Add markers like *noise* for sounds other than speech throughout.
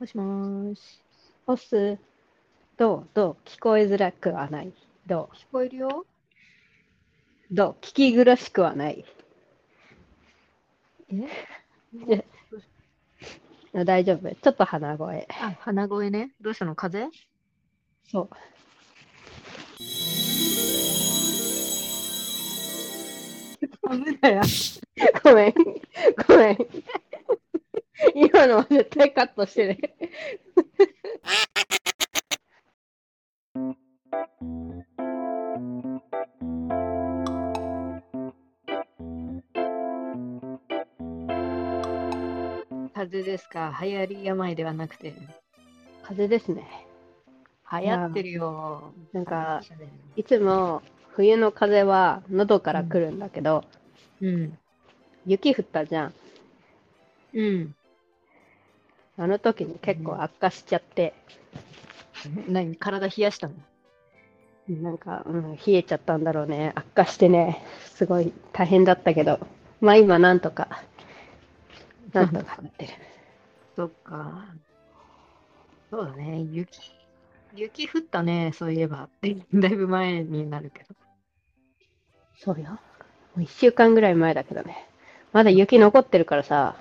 もしもーし。オス、どう？どう？聞こえづらくはない。ど聞こえるようどう？聞き苦しくはない。え？大丈夫。ちょっと鼻声。あ、鼻声ね。どうしたの？風？邪そう。*laughs* ごめん。ごめん。*laughs* 今のは絶対カットしてね。風邪ですか？流行り病ではなくて。風邪ですね。流行ってるよ。なんか、いつも冬の風は喉から来るんだけど、うん。雪降ったじゃん。うん。あの時に結構悪化しちゃって、*laughs* 何体冷やしたの？なんか、うん、冷えちゃったんだろうね。悪化してね、すごい大変だったけど、まあ今なんとか、なんとかなってる。*laughs* そっか。そうだね。雪、雪降ったね。そういえば。*laughs* だいぶ前になるけど。そうよ。もう1週間ぐらい前だけどね。まだ雪残ってるからさ、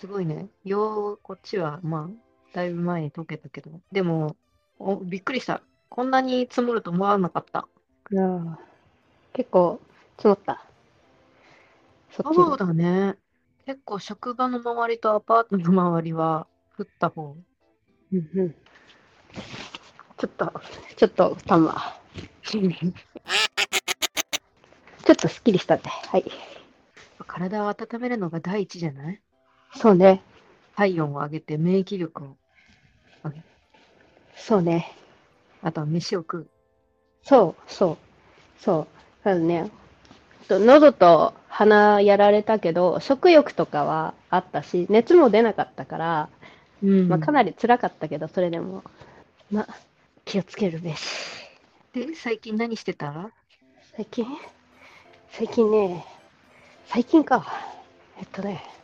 すごいね。よう、こっちは、まあ、だいぶ前に溶けたけど。でも、おびっくりした。こんなに積もると思わなかった。うん結構積もった。そっちそうだね。結構職場の周りとアパートの周りは降った方。うんうんちょっと、ちょっと、たま。*laughs* ちょっとすっきりしたね。はい。体を温めるのが第一じゃない？そうね。体温を上げて免疫力を。そうね。あとは飯を食う。そう、そう、そう。ただね、と喉と鼻やられたけど、食欲とかはあったし、熱も出なかったから、うんまあ、かなり辛かったけど、それでも、まあ、気をつけるべし。で、最近何してた？最近？最近ね、最近か。えっとね、あ、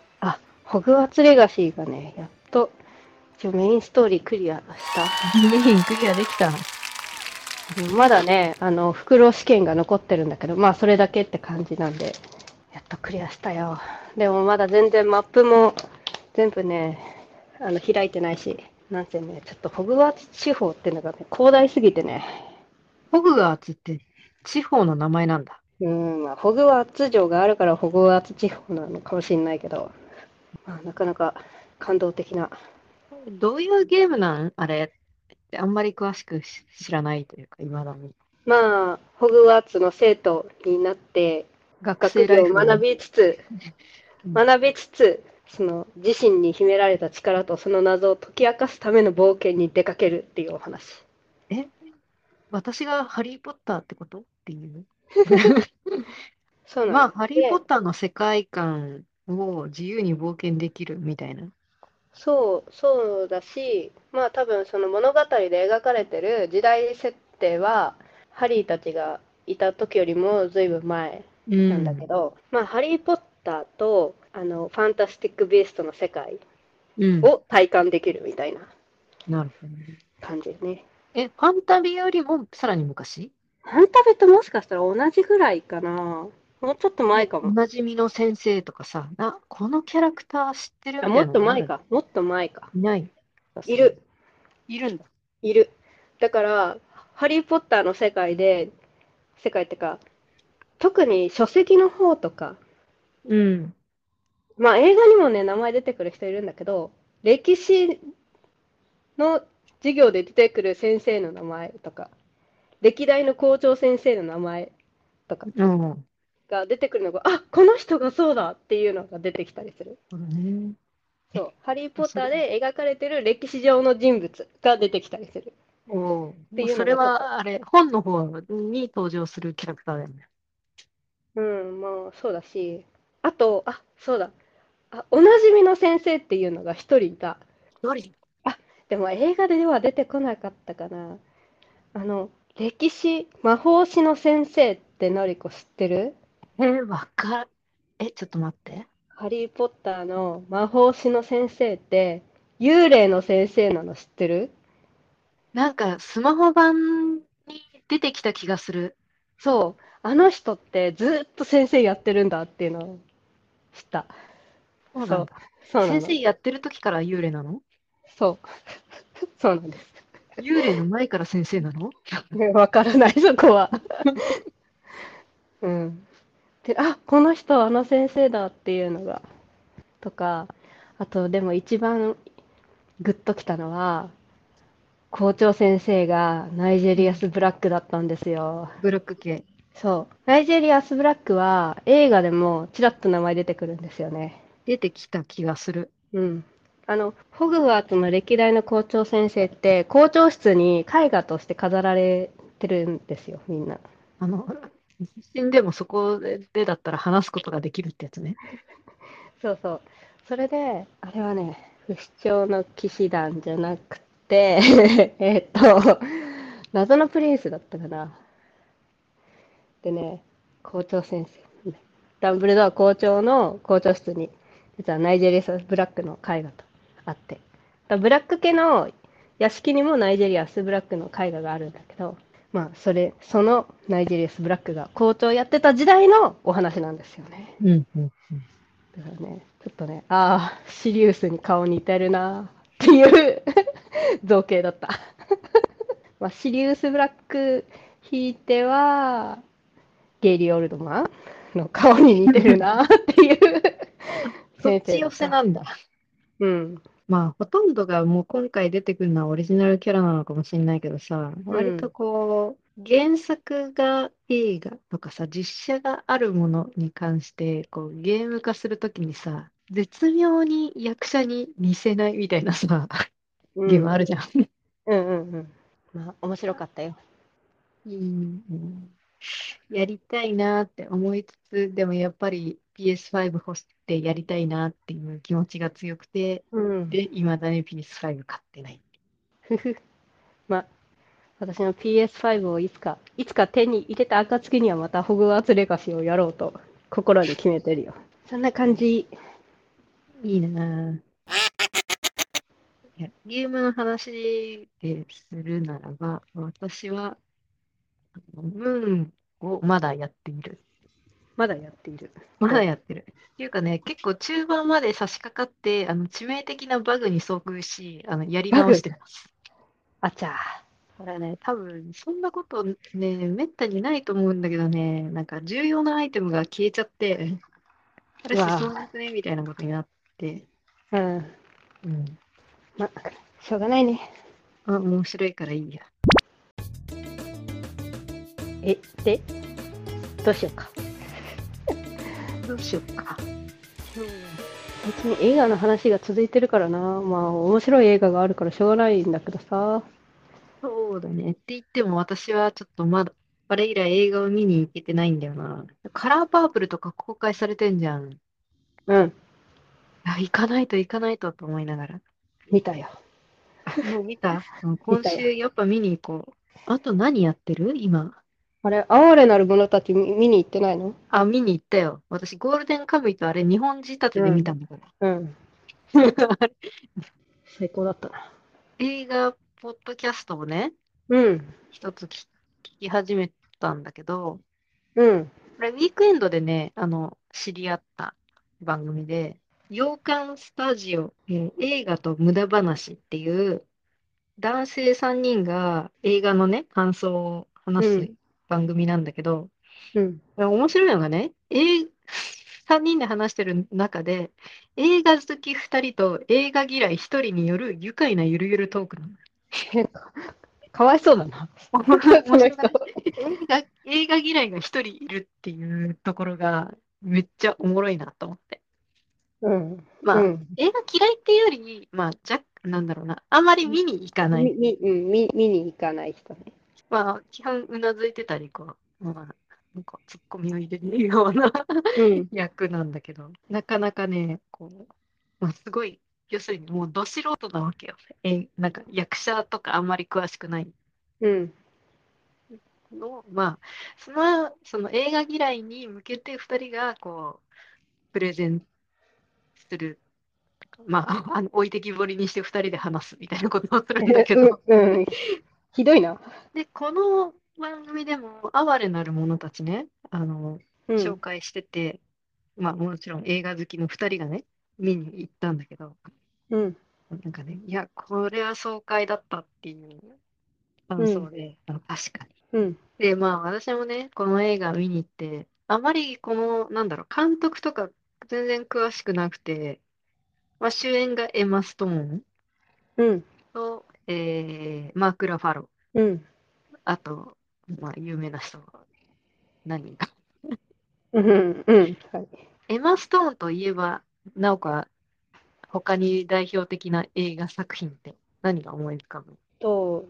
ホグワーツレガシーがね、やっと、一応メインストーリークリアした。メインクリアできた。まだね、あの、袋試験が残ってるんだけど、まあ、それだけって感じなんで、やっとクリアしたよ。でも、まだ全然マップも全部ね、あの、開いてないし、なんせね、ちょっとホグワーツ地方っていうのがね、広大すぎてね、ホグワーツって地方の名前なんだ。うん、まあ、ホグワーツ城があるからホグワーツ地方なのかもしれないけど、まあ、なかなか感動的な。どういうゲームなん？あれってあんまり詳しくし知らないというか、いまだに。まあ、ホグワーツの生徒になって、学生を学びつつ、うん学びつつ、その自身に秘められた力とその謎を解き明かすための冒険に出かけるっていうお話。え？私がハリー・ポッターってこと？っていう。*laughs* *laughs* そうなんまあ、ハリー・ポッでターの世界観を自由に冒険できるみたいな。そう、そうだし、まあ多分その物語で描かれてる時代設定は、ハリーたちがいた時よりもずいぶん前うなんだけど、まあハリー・ポッターとあのファンタスティック・ビーストの世界うん。を体感できるみたいななるほどね。感じね。え、ファンタビよりもさらに昔？ハンタベともしかしたら同じぐらいかな。もうちょっと前かおも。なじみの先生とかさ、あ、このキャラクター知ってる？みたいなあもっと前のか。もっと前か。いない。いる。いるんだ。いる。だから、ハリー・ポッターの世界で、世界ってか、特に書籍の方とか、うん。まあ映画にもね、名前出てくる人いるんだけど、歴史の授業で出てくる先生の名前とか、歴代の校長先生の名前とかうん。が出てくるのが、あこの人がそうだっていうのが出てきたりする。そうだね。そう、ハリー・ポッターで描かれてる歴史上の人物が出てきたりする。おそれは、あれ、本の方に登場するキャラクターだよね。うん、まあそうだし、あと、あ、そうだ、あ、おなじみの先生っていうのが一人いた。どれでも映画では出てこなかったかな。あの、歴史、魔法史の先生ってのりこ知ってる？えー、わかる。え、ちょっと待って。ハリー・ポッターの魔法史の先生って、幽霊の先生なの知ってる？なんか、スマホ版に出てきた気がする。そう。あの人ってずっと先生やってるんだっていうのを知った。そう。そう。先生やってる時から幽霊なの？そう。*laughs* そうなんです。幽霊の前から先生なの？*laughs* ねわからない、そこは。うん。で、あ、この人、あの先生だっていうのが、とか、あと、でも一番グッときたのは、校長先生がナイジェリアス・ブラックだったんですよ。ブラック系。そう。ナイジェリアス・ブラックは映画でもちらっと名前出てくるんですよね。出てきた気がする。うん。あの、ホグワーツの歴代の校長先生って、校長室に絵画として飾られてるんですよ、みんな。あの、死んでもそこでだったら話すことができるってやつね。そうそう。それで、あれはね、不死鳥の騎士団じゃなくて、*laughs* えっと、謎のプリンスだったかな。でね、校長先生。ダンブルドア校長の校長室に、実はナイジェリアス・ブラックの絵画とあって。ブラック家の屋敷にもナイジェラス・ブラックの絵画があるんだけど、まあ、それ、そのナイジェラス・ブラックが校長をやってた時代のお話なんですよね。うん、うん、うん。だからね、ちょっとね、ああ、シリウスに顔似てるなっていう造形だった。*laughs* まあ、シリウス・ブラックひいては、ゲイリー・オールドマンの顔に似てるなっていうそっち寄せ。なんだ。うん。まあ、ほとんどがもう今回出てくるのはオリジナルキャラなのかもしれないけどさ、割とこう、原作が映画とかさ、実写があるものに関して、こう、ゲーム化するときにさ、絶妙に役者に似せないみたいなさ、うんゲームあるじゃん。うんうんうん。まあ、面白かったよ。うんうんやりたいなって思いつつ、でもやっぱり PS5 欲してやりたいなっていう気持ちが強くて、うん。で、未だに PS5 買ってない。ふふ。まあ、私の PS5 をいつか、いつか手に入れた暁にはまたホグワーツレガシーをやろうと心に決めてるよ。そんな感じ。いいなゲームの話でするならば、私は、ムーンをまだやっている。まだやっている。まだやってる。っていうかね、結構中盤まで差し掛かって、あの致命的なバグに遭遇し、あのやり直してます。あちゃこれね、多分そんなことね、めったにないと思うんだけどね、なんか重要なアイテムが消えちゃって、あれうわ進まなくねみたいなことになって、ー。うん。うん。ま、しょうがないね。あ、面白いからいいや。え、で、どうしようか。どうしようか。別に映画の話が続いてるからな。まあ、面白い映画があるからしょうがないんだけどさ。そうだね。って言っても私はちょっとまだ、あれ以来映画を見に行けてないんだよな。カラーパープルとか公開されてんじゃん。いうん。や、行かないと行かないとと思いながら。見たよ。もう見た？*laughs* うん今週やっぱ見に行こう。あと何やってる？今。あれ、哀れなる者たち見見に行ってないの？あ、見に行ったよ。私、ゴールデンカムイとあれ、日本仕立てで見たんだから。うん。最高だったな。映画、ポッドキャストをね、うん。一つ聞聞き始めたんだけど、うん。これ、ウィークエンドでね、あの、知り合った番組で、洋館スタジオ、えー映画と無駄話っていう、男性3人が映画のね、感想を話すうん番組なんだけど、うん。面白いのがね、映3人で話してる中で、映画好き2人と映画嫌い1人による愉快なゆるゆるトークなの。えかかわいそうだな。*laughs* 映画、映画嫌いが1人いるっていうところがめっちゃおもろいなと思って。うん。まあ、うん。映画嫌いっていうより、まあ、じゃ、なんだろうな、あまり見に行かない。み、み、うん見、見に行かない人ね。まあ、基本うなずいてたり、こう、まあ、なんかツッコミを入れるようなうん。*laughs* 役なんだけど、なかなかね、こう、まあ、すごい、要するにもうど素人なわけよ。え、なんか役者とかあんまり詳しくないうん。の、まあ、その、その映画嫌いに向けて2人が、こう、プレゼンするまあ、あの置いてきぼりにして2人で話すみたいなことをするんだけど。うん、うん。ひどいな。で、この番組でも、哀れなる者たちね、あの、うん、紹介してて、まあ、もちろん映画好きの2人がね、見に行ったんだけど、うん。なんかね、いや、これは爽快だったっていう感想で、あの確かに。うん。で、まあ、私もね、この映画見に行って、あまりこの、なんだろう、監督とか全然詳しくなくて、まあ、主演がエマ・ストーンうん。と、えーマーク・ラファロ、うん。あと、まあ、有名な人、何人か。うん。うん。はい。エマ・ストーンといえば、なおか、他に代表的な映画作品って何が思い浮かぶ？と、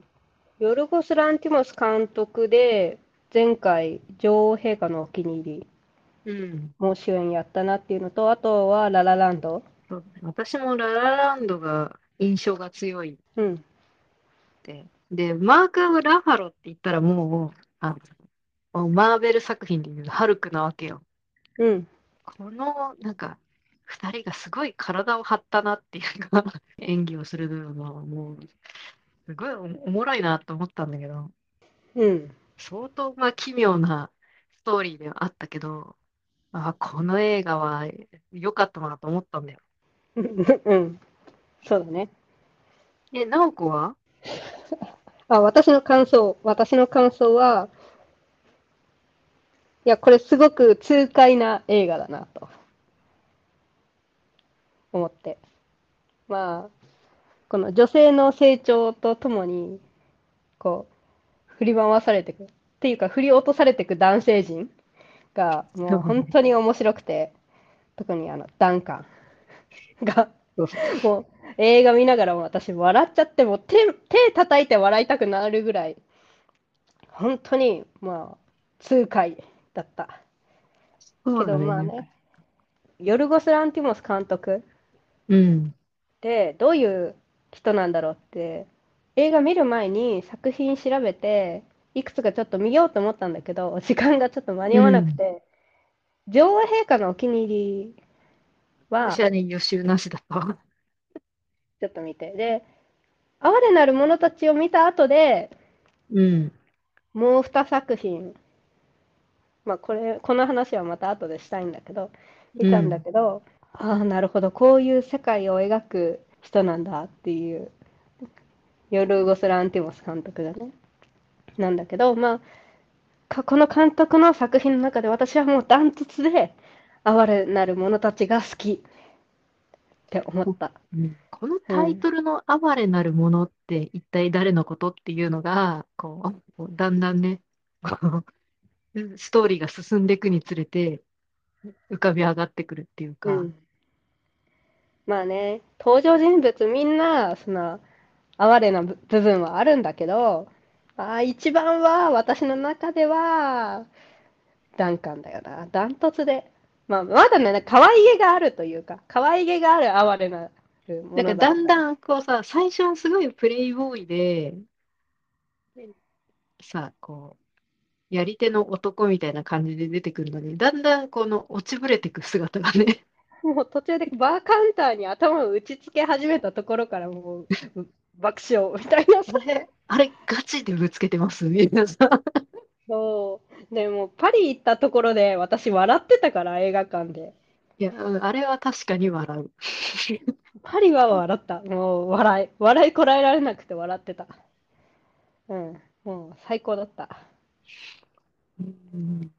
ヨルゴス・ランティモス監督で、前回、女王陛下のお気に入りうん。も主演やったなっていうのと、あとはララランド。そう私もララランドが印象が強いっうん。て。で、マーク・ラファロって言ったらもう、あのマーベル作品でいうハルクなわけよ。うん。この、なんか、二人がすごい体を張ったなっていうか、*laughs* 演技をするのはもう、すごいおおもろいなと思ったんだけど、うん。相当まあ奇妙なストーリーではあったけど、あ、この映画は良かったなと思ったんだよ。*laughs* うん。そうだね。え、ナオコは？あ、私の感想、私の感想は、いや、これすごく痛快な映画だなと思って。まあ、この女性の成長とともに、こう、振り回されていく。っていうか、振り落とされていく男性陣が、もう本当に面白くて、特にあの、ダンカンが、もう映画見ながらも私笑っちゃって、もう手、手叩いて笑いたくなるぐらい、本当に、まあ、痛快だった。けどまあね、ヨルゴス・ランティモス監督うん。でどういう人なんだろうって映画見る前に作品調べていくつかちょっと見ようと思ったんだけど時間がちょっと間に合わなくて、女王陛下のお気に入りは私はね、予習なしだったわ。ちょっと見て。で哀れなる者たちを見た後でうん。もう2作品。まあこれこの話はまた後でしたいんだけど見たんだけど、ああなるほど。こういう世界を描く人なんだっていうヨルゴス・ランティモス監督だねなんだけどまあかこの監督の作品の中で私はもうダントツで哀れなる者たちが好きって思った。うん。このタイトルの哀れなるものって一体誰のことっていうのが、こう、だんだんね、こうストーリーが進んでいくにつれて浮かび上がってくるっていうか、うん、まあね登場人物みんなその哀れな部部分はあるんだけどあー一番は私の中ではダンカンだよな。ダントツで、まあ、まだね可愛げがあるというか可愛げがある哀れなるものだからだんんだんこうさ、最初はすごいプレイボーイで、さ、こう、やり手の男みたいな感じで出てくるのに、だんだんこの落ちぶれていく姿がね、もう途中でバーカウンターに頭を打ちつけ始めたところからもう *laughs* 爆笑みたいなあれ、あれガチでぶつけてますみんなさ。そう。でも、パリ行ったところで私笑ってたから、映画館で。いや、うんあれは確かに笑う。*laughs* パリは笑った。もう、笑い。笑いこらえられなくて笑ってた。うん。もう、最高だった。うん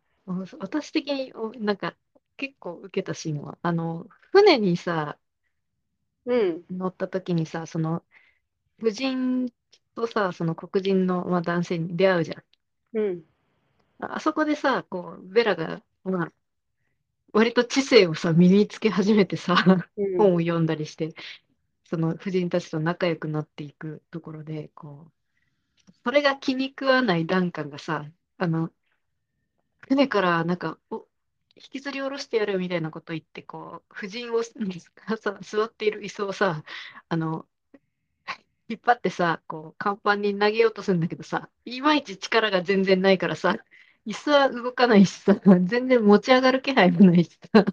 私的におなんか結構受けたシーンは、あの、船にさ、うん。乗った時にさ、その、夫人とさ、その黒人の、まあ、男性に出会うじゃん。うん。ああそこでさ、こう、ベラが、まあ、割と知性をさ、身につけ始めてさ、うん。*laughs* 本を読んだりして、その夫人たちと仲良くなっていくところで、こう、それが気に食わないダンカンがさ、あの、船からなんか、お、引きずり下ろしてやるみたいなこと言って、こう、夫人を *laughs* がさ、座っている椅子をさ、あの、引っ張ってさ、こう、甲板に投げようとするんだけどさ、いまいち力が全然ないからさ、椅子は動かないしさ、全然持ち上がる気配もないしさ、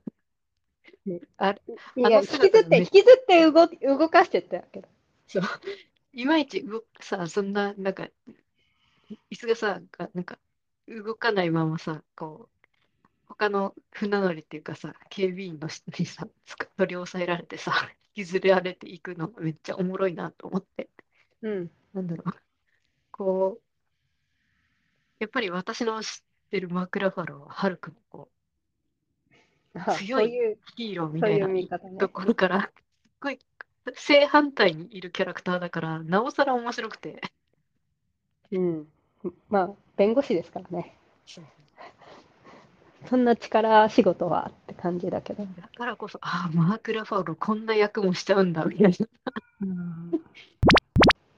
あれ、いや、引きずって、引きずって動動かしてったけど。そう、いまいち動くさ、そんな、なんか、椅子がさ、がなんか、動かないままさ、こう、他の船乗りっていうかさ、警備員の人にさ、取り押さえられてさ、引きずられていくのがめっちゃおもろいなと思って、うん。なんだろう、こう、やっぱり私の知ってるマクラファローは、はるくんこあ強いヒーローみたいな見方ねと。ころから、すっごい正反対にいるキャラクターだから、なおさら面白くて。うん。まあ、弁護士ですからね。そんな力仕事はって感じだけど。だからこそ、ああ、マーク・ラファローこんな役もしちゃうんだ、みたい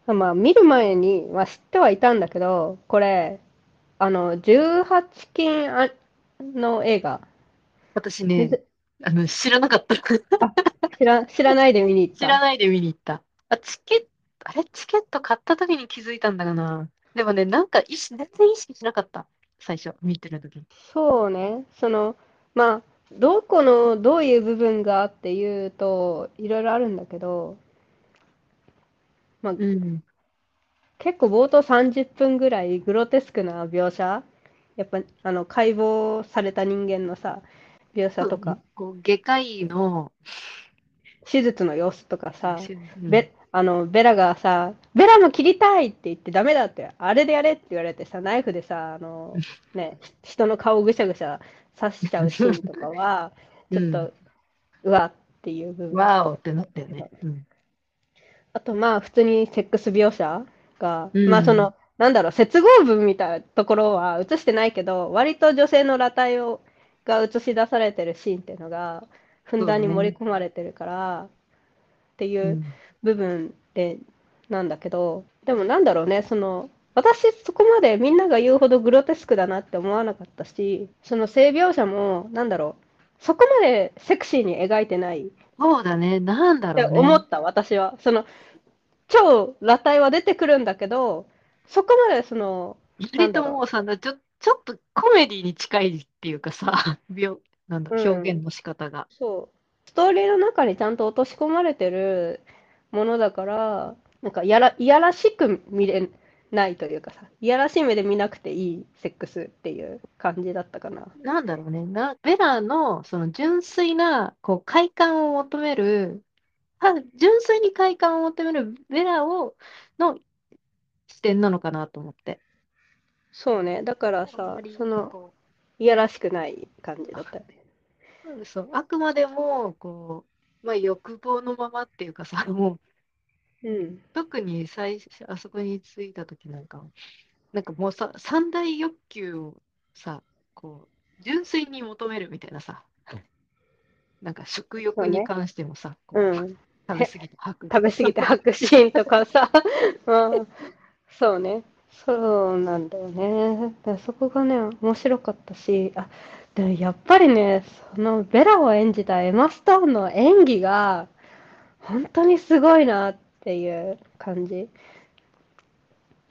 な。まあ、見る前に、まあ、知ってはいたんだけど、これ、あの、18禁あの映画、私ね、あの、知らなかった。知ら、知らないで見に行った。知らないで見に行った。あ、チケット、あれ、チケット買った時に気づいたんだかな。でもね、なんか意識、全然意識しなかった。最初、見てる時に。そうね、その、まあ、どこのどういう部分がっていうと、いろいろあるんだけど、まあ、うん。結構冒頭30分ぐらいグロテスクな描写、やっぱあの解剖された人間のさ、描写とか、こう、外科医の、手術の様子とかさ、うんベあのベラがさ、ベラも切りたいって言ってダメだって、あれでやれって言われてさ、ナイフでさ、あのね、人の顔をぐしゃぐしゃ刺しちゃうシーンとかは、ちょっと、うわっていう部分。わーおってなったよね。うん。あとまあ普通にセックス描写が、うんまあその、なんだろう、接合部みたいなところは映してないけど、割と女性の裸体をが映し出されてるシーンっていうのが、ふんだんに盛り込まれてるから、っていううん部分でなんだけど、でもなんだろうね、その、私そこまでみんなが言うほどグロテスクだなって思わなかったし、その性描写も、なんだろう、そこまでセクシーに描いてないそうだね、なんだってろうね。思った、私は。その、超裸体は出てくるんだけど、そこまでその、もうさ、ちょ、ちょっとコメディに近いっていうかさ、*laughs* 病、なんだ、うん表現の仕方が。そう、ストーリーの中にちゃんと落とし込まれてるものだから、なんかやら、いやらしく見れないというかさ、いやらしい目で見なくていいセックスっていう感じだったかな。なんだろうね、な、ベラの、その純粋な、こう、快感を求める、は純粋に快感を求めるベラを、の視点なのかなと思って。そうね、だからさその、こいやらしくない感じだったよね。う、そう、あくまでも、こう、まあ、欲望のままっていうかさ、*laughs* もう、うん。特に最初、あそこに着いた時なんかは、なんかもうさ、三大欲求をさ、こう、純粋に求めるみたいなさ、なんか食欲に関してもさ、こう。うん食べ過ぎて吐く。食べ過ぎて吐くシーンとかさ、*laughs* うん、そうね、そうなんだよね。だそこがね、面白かったし、あ、でもやっぱりね、そのベラを演じたエマ・ストーンの演技が、本当にすごいなっていう感じ。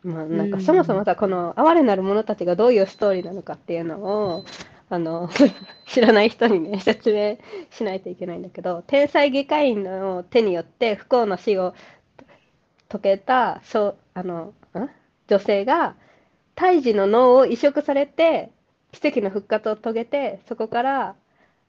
まあ、なんかうんそもそもさ、この哀れなる者たちがどういうストーリーなのかっていうのを、あの、*laughs* 知らない人にね、説明しないといけないんだけど、天才外科医の手によって不幸の死を遂げた、そう、あの、ん？女性が、胎児の脳を移植されて、奇跡の復活を遂げて、そこから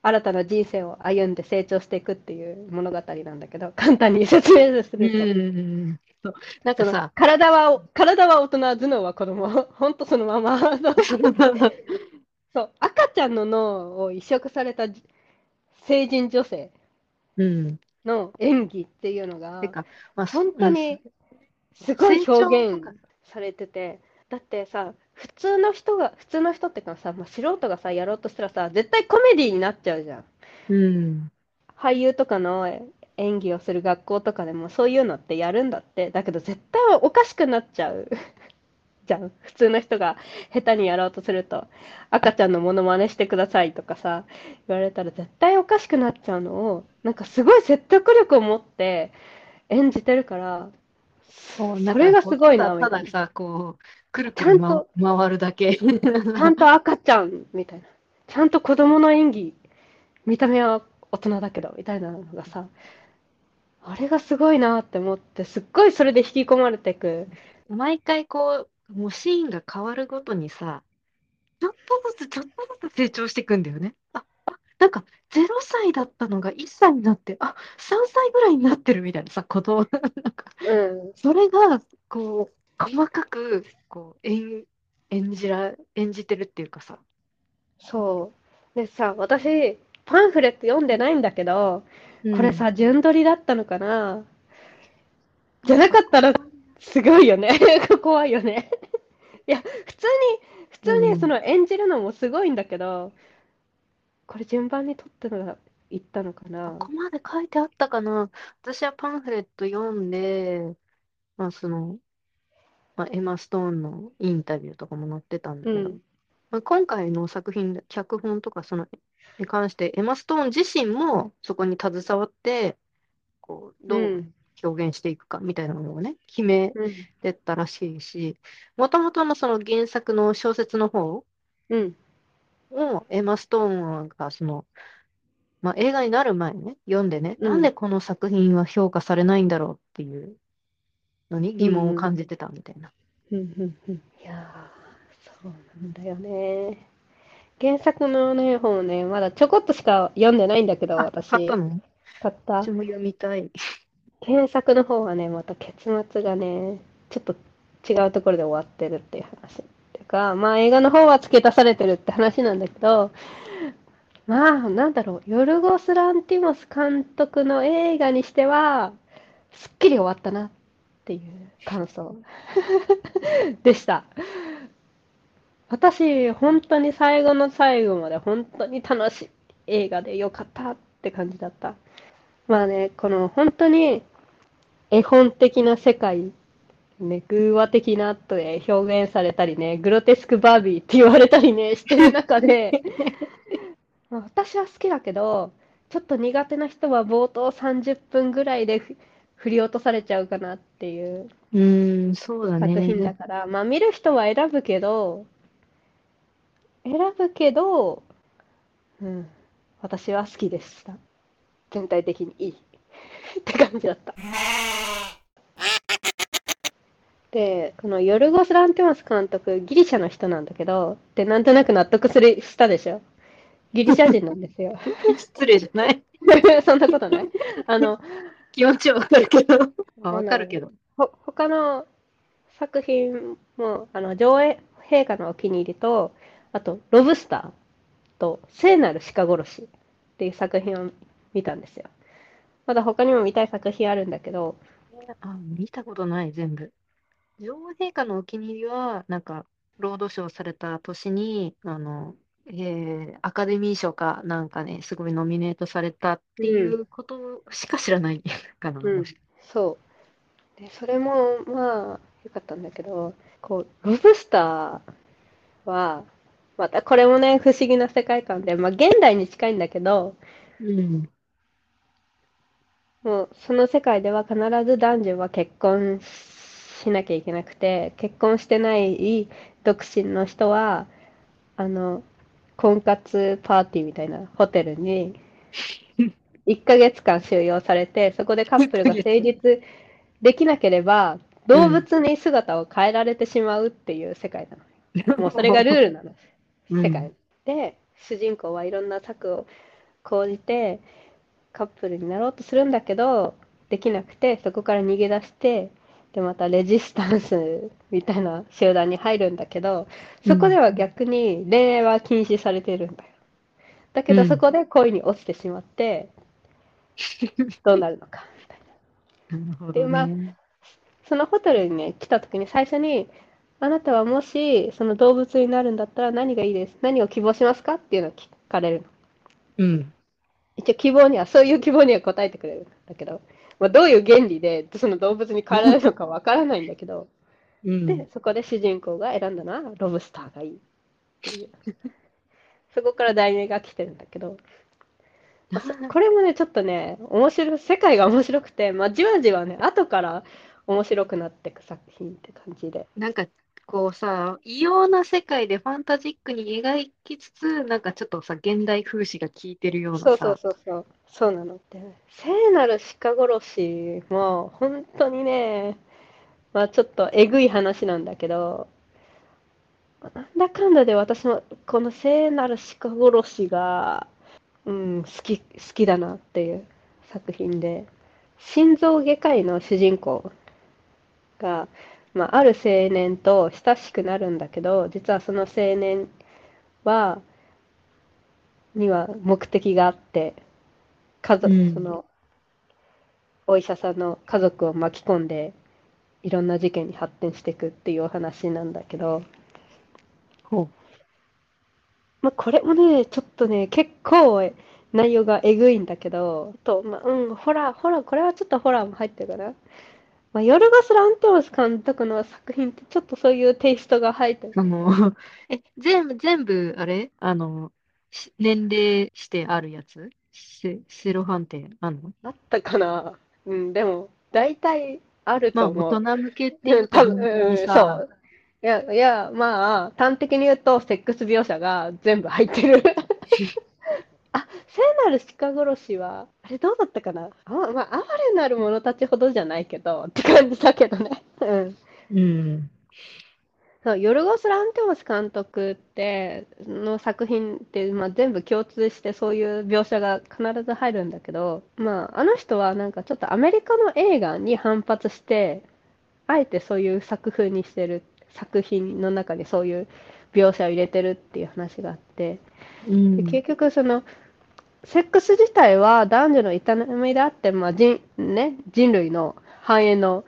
新たな人生を歩んで成長していくっていう物語なんだけど、簡単に説明すうると。なんかさ、体は、体は大人、頭脳は子供、*laughs* ほんとそのまま。*laughs* のそう、赤ちゃんの脳を移植されたじ成人女性うん。の演技っていうのがて、か、まあ、本当にすごい表現されてて、だってさ、普通の人が、普通の人ってかさ、まあ、素人がさ、やろうとしたらさ、絶対コメディになっちゃうじゃん。うん。俳優とかの演技をする学校とかでもそういうのってやるんだって。だけど絶対おかしくなっちゃう。じゃん。普通の人が下手にやろうとすると、赤ちゃんのモノマネしてくださいとかさ、言われたら絶対おかしくなっちゃうのを、なんかすごい説得力を持って演じてるから、そうそれがすごいなたみたいなだたださ、こう、くるくる、ま、回るだけ。ちゃんと赤ちゃんみたいな。ちゃんと子供の演技、見た目は大人だけど、みたいなのがさ、あれがすごいなって思って、すっごいそれで引き込まれていく。毎回こう、もうシーンが変わるごとにさ、ちょっとずつちょっとずつ成長していくんだよね。あ、あ、なんか0歳だったのが1歳になって、あ、3歳ぐらいになってるみたいなさ、子供、*laughs* なんか、うん。それが、こう、細かく、こう、演、演じら、演じてるっていうかさ。そう。でさ、私、パンフレット読んでないんだけど、うんこれさ、順取りだったのかな？じゃなかったら、すごいよね。*laughs* 怖いよね。*laughs* いや、普通に、普通うんにその演じるのもすごいんだけど、これ順番に取ってのがいったのかな？ここまで書いてあったかな？私はパンフレット読んで、まあその、まあ、エマ・ストーンのインタビューとかも載ってたんだけど、うん。まあ、今回の作品で、脚本とかそのに関して、エマ・ストーン自身もそこに携わって、こう、どう。うん表現していくかみたいなのをね、決めうん。てったらしいし、もともとのその原作の小説の方うん。をエマ・ストーンがその、まあ、映画になる前にね、読んでね、うんなんでこの作品は評価されないんだろうっていうのに疑問を感じてたみたいな。うん。うん。うん。いやー、そうなんだよね。原作のね、本ね、まだちょこっとしか読んでないんだけど、あ、私。買ったの？買った私も読みたい。原作の方はね、また結末がね、ちょっと違うところで終わってるっていう話。っていうか、まあ映画の方は付け足されてるって話なんだけど、まあなんだろう、ヨルゴス・ランティモス監督の映画にしては、すっきり終わったなっていう感想 *laughs* でした。私、本当に最後の最後まで本当に楽しい映画でよかったって感じだった。まあね、この本当に絵本的な世界、ね、偶話的なとで表現されたりね、グロテスクバービーって言われたりね、してる中で、*laughs* まあ私は好きだけど、ちょっと苦手な人は冒頭30分ぐらいでふ振り落とされちゃうかなっていううーん、そうだ作品だね。から、まあ見る人は選ぶけど、選ぶけど、うん、私は好きでした。全体的にいいって感じだった。で、このヨルゴス・ランティモス監督、ギリシャの人なんだけど、で、なんとなく納得するしたでしょ。ギリシャ人なんですよ。*laughs* 失礼じゃない *laughs* そんなことない。あの、気持ちはわかるけど。あ、わかるけど。ほ他の作品も、あの、上映、陛下のお気に入りと、あと、ロブスターと、聖なる鹿殺しっていう作品を見たんですよ。まだ他にも見たい作品あるんだけど、あ、見たことない、全部。女王陛下のお気に入りは、なんか、ロードショーされた年に、あの、えーアカデミー賞かなんかね、すごいノミネートされたっていうことしか知らないかな。うんそう。で、それも、まあ、良かったんだけど、こう、ロブスターは、またこれもね、不思議な世界観で、まあ、現代に近いんだけど、うん。もうその世界では必ず男女は結婚しなきゃいけなくて、結婚してない独身の人は、あの、婚活パーティーみたいなホテルに1ヶ月間収容されて、そこでカップルが成立できなければ、動物に姿を変えられてしまうっていう世界なの。もうそれがルールなの。うん世界。で、主人公はいろんな策を講じて、カップルになろうとするんだけど、できなくて、そこから逃げ出して、で、またレジスタンスみたいな集団に入るんだけど、そこでは逆に恋愛は禁止されてるんだよ。だけどうんそこで恋に落ちてしまって、どうなるのか、みたいな。なるほでまあどね。そのホテルにね、来た時に最初に、あなたはもしその動物になるんだったら何がいいです何を希望しますかっていうのを聞かれるの。うん。一応希望には、そういう希望には答えてくれるんだけど、まあ、どういう原理でその動物に変えられるのかわからないんだけど、うん。で、そこで主人公が選んだのはロブスターがいいっていう。*laughs* そこから題名が来てるんだけど、まあそこれもね、ちょっとね、面白い、世界が面白くて、まあ、じわじわね、後から面白くなっていく作品って感じで。なんか、こうさ、異様な世界でファンタジックに描きつつ、なんかちょっとさ、現代風刺が効いてるようなそうそう、そうそう。そうなのって。聖なる鹿殺しも、本当にね、まあちょっとえぐい話なんだけど、なんだかんだで私もこの聖なる鹿殺しが、うん、好き、好きだなっていう作品で、心臓外科医の主人公が、まあ、ある青年と親しくなるんだけど、実はその青年は、には目的があって、家族、うんその、お医者さんの家族を巻き込んで、いろんな事件に発展していくっていうお話なんだけど、ほまあ、これもね、ちょっとね、結構内容がえぐいんだけど、と、まあ、うん、ホラー、ホラー、これはちょっとホラーも入ってるかな。まあ、ヨルゴス・ランティモス監督の作品ってちょっとそういうテイストが入ってる。あの、え、全部、全部、あれ？あの、し年齢してあるやつ？せセロ判定あんの？あったかなうん、でも、大体あるまあ、と思う。大人向けっていううか、ん多分、本当うん、にそさ、う。いや、いや、まあ、端的に言うと、セックス描写が全部入ってる。*laughs* あ、聖なる鹿殺しは、あれどうだったかな？あ、まあ、哀れなる者たちほどじゃないけど、って感じだけどね。*laughs* うん。うん。そう、ヨルゴス・ランティモス監督って、の作品って、まあ、全部共通してそういう描写が必ず入るんだけど、まあ、あの人はなんかちょっとアメリカの映画に反発して、あえてそういう作風にしてる、作品の中にそういう描写を入れてるっていう話があって、うん。で結局その、セックス自体は男女の営みであって、まあ人、ね、人類の繁栄の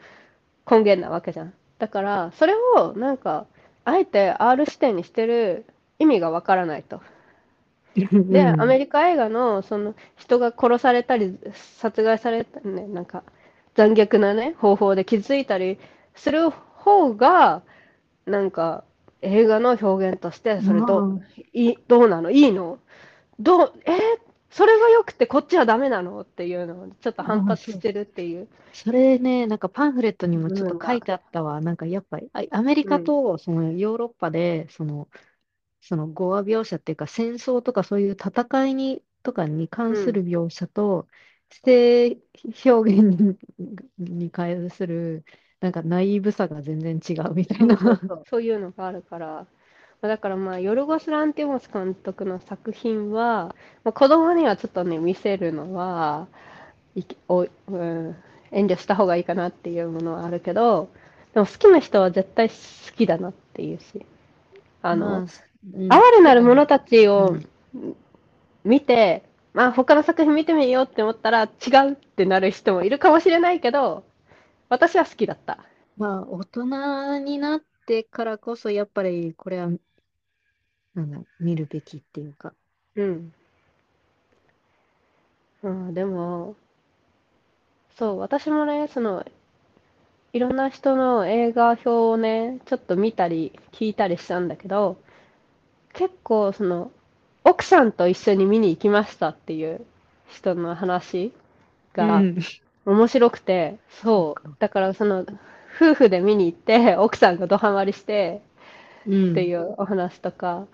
根源なわけじゃん。だから、それをなんか、あえて R 視点にしてる意味がわからないと。で、アメリカ映画のその人が殺されたり、殺害されたね、なんか残虐なね、方法で傷ついたりする方が、なんか映画の表現として、それと、いいどうなの？いいの？どう、えー？それが良くてこっちはダメなのっていうのをちょっと反発してるっていう。それね、なんかパンフレットにもちょっと書いてあったわ。なんかやっぱり、あアメリカとそのヨーロッパで、その、その語話描写っていうか戦争とかそういう戦いに、とかに関する描写と、性表現にに関する、なんかナイーブさが全然違うみたいな。そういうのがあるから。まあだからまあ、ヨルゴス・ランティモス監督の作品は、まあ、子供にはちょっとね、見せるのは、いきおうん、遠慮した方がいいかなっていうものはあるけど、でも好きな人は絶対好きだなっていうし、あの、まあうん哀れなる者たちをうん見て、まあ他の作品見てみようって思ったら違うってなる人もいるかもしれないけど、私は好きだった。まあ、大人になってからこそ、やっぱりこれは、なんだ、見るべきっていうか。うん。うん、でも、そう、私もね、その、いろんな人の映画表をね、ちょっと見たり聞いたりしたんだけど、結構その、奥さんと一緒に見に行きましたっていう人の話がうん面白くて、そう、だからその、夫婦で見に行って、奥さんがドハマりして、うんっていうお話とか、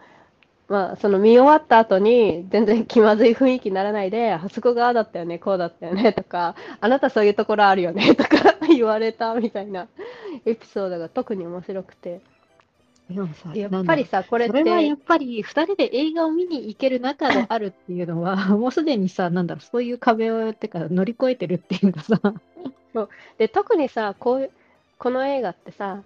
まあ、その見終わった後に全然気まずい雰囲気にならないで、あそこがああだったよね、こうだったよねとか、あなたそういうところあるよね *laughs* とか言われたみたいなエピソードが特に面白くて。やっぱりさ、これっそれはやて、っぱり二人で映画を見に行ける仲であるっていうのは、*laughs* もうすでにさ、なんだろう、そういう壁を、ってか乗り越えてるっていうかさ、*laughs* で、特にさ、こういう、この映画ってさ、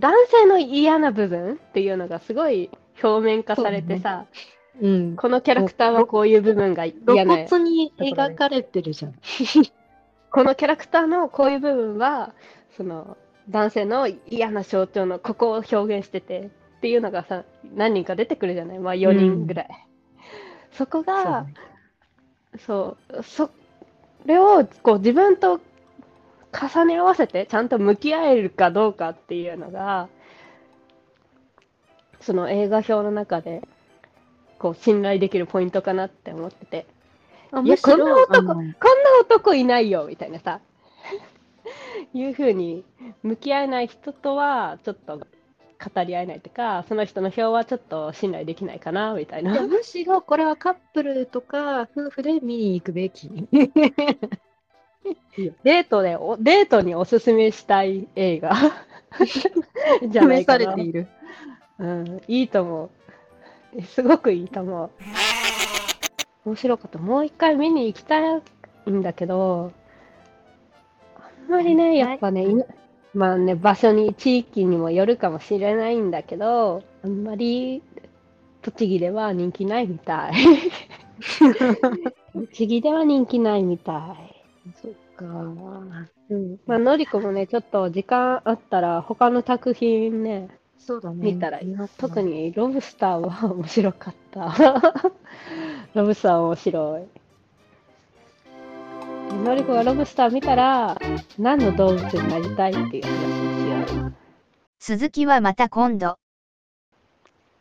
男性の嫌な部分っていうのがすごい表面化されてさ、うん、このキャラクターはこういう部分が露嫌な骨に描かれてるじゃん。*laughs* このキャラクターのこういう部分は、その男性の嫌な象徴のここを表現しててっていうのがさ、何人か出てくるじゃない？まあ4人ぐらい。そこそうが、ねそう、それをこう自分と重ね合わせてちゃんと向き合えるかどうかっていうのが、その映画表の中で、こう信頼できるポイントかなって思ってて。いや、こんなろ、男、こんな男いないよみたいなさ、*laughs* いうふうに向き合えない人とは、ちょっと語り合えないとか、その人の票はちょっと信頼できないかな、みたいな。いやむしろこれはカップルとか夫婦で見に行くべき。*laughs* デートでお、デートにおすすめしたい映画 *laughs* じゃない試かな。されている。うん、いいと思う。えすごくいいと思う。面白かった。もう一回見に行きたいんだけど、あんまりね、やっぱね、まあね、場所に、地域にもよるかもしれないんだけど、あんまり栃木では人気ないみたい。栃木では人気ないみたい。*laughs* そっか。うん。まあ、のりこもね、ちょっと時間あったら、他の作品ね、そうだね。見たらいい特。にロブスターは面白かった。*laughs* ロブスター面白い。でのりこがロブスター見たら、何の動物になりたいっていう話をしよう。続きはまた今度。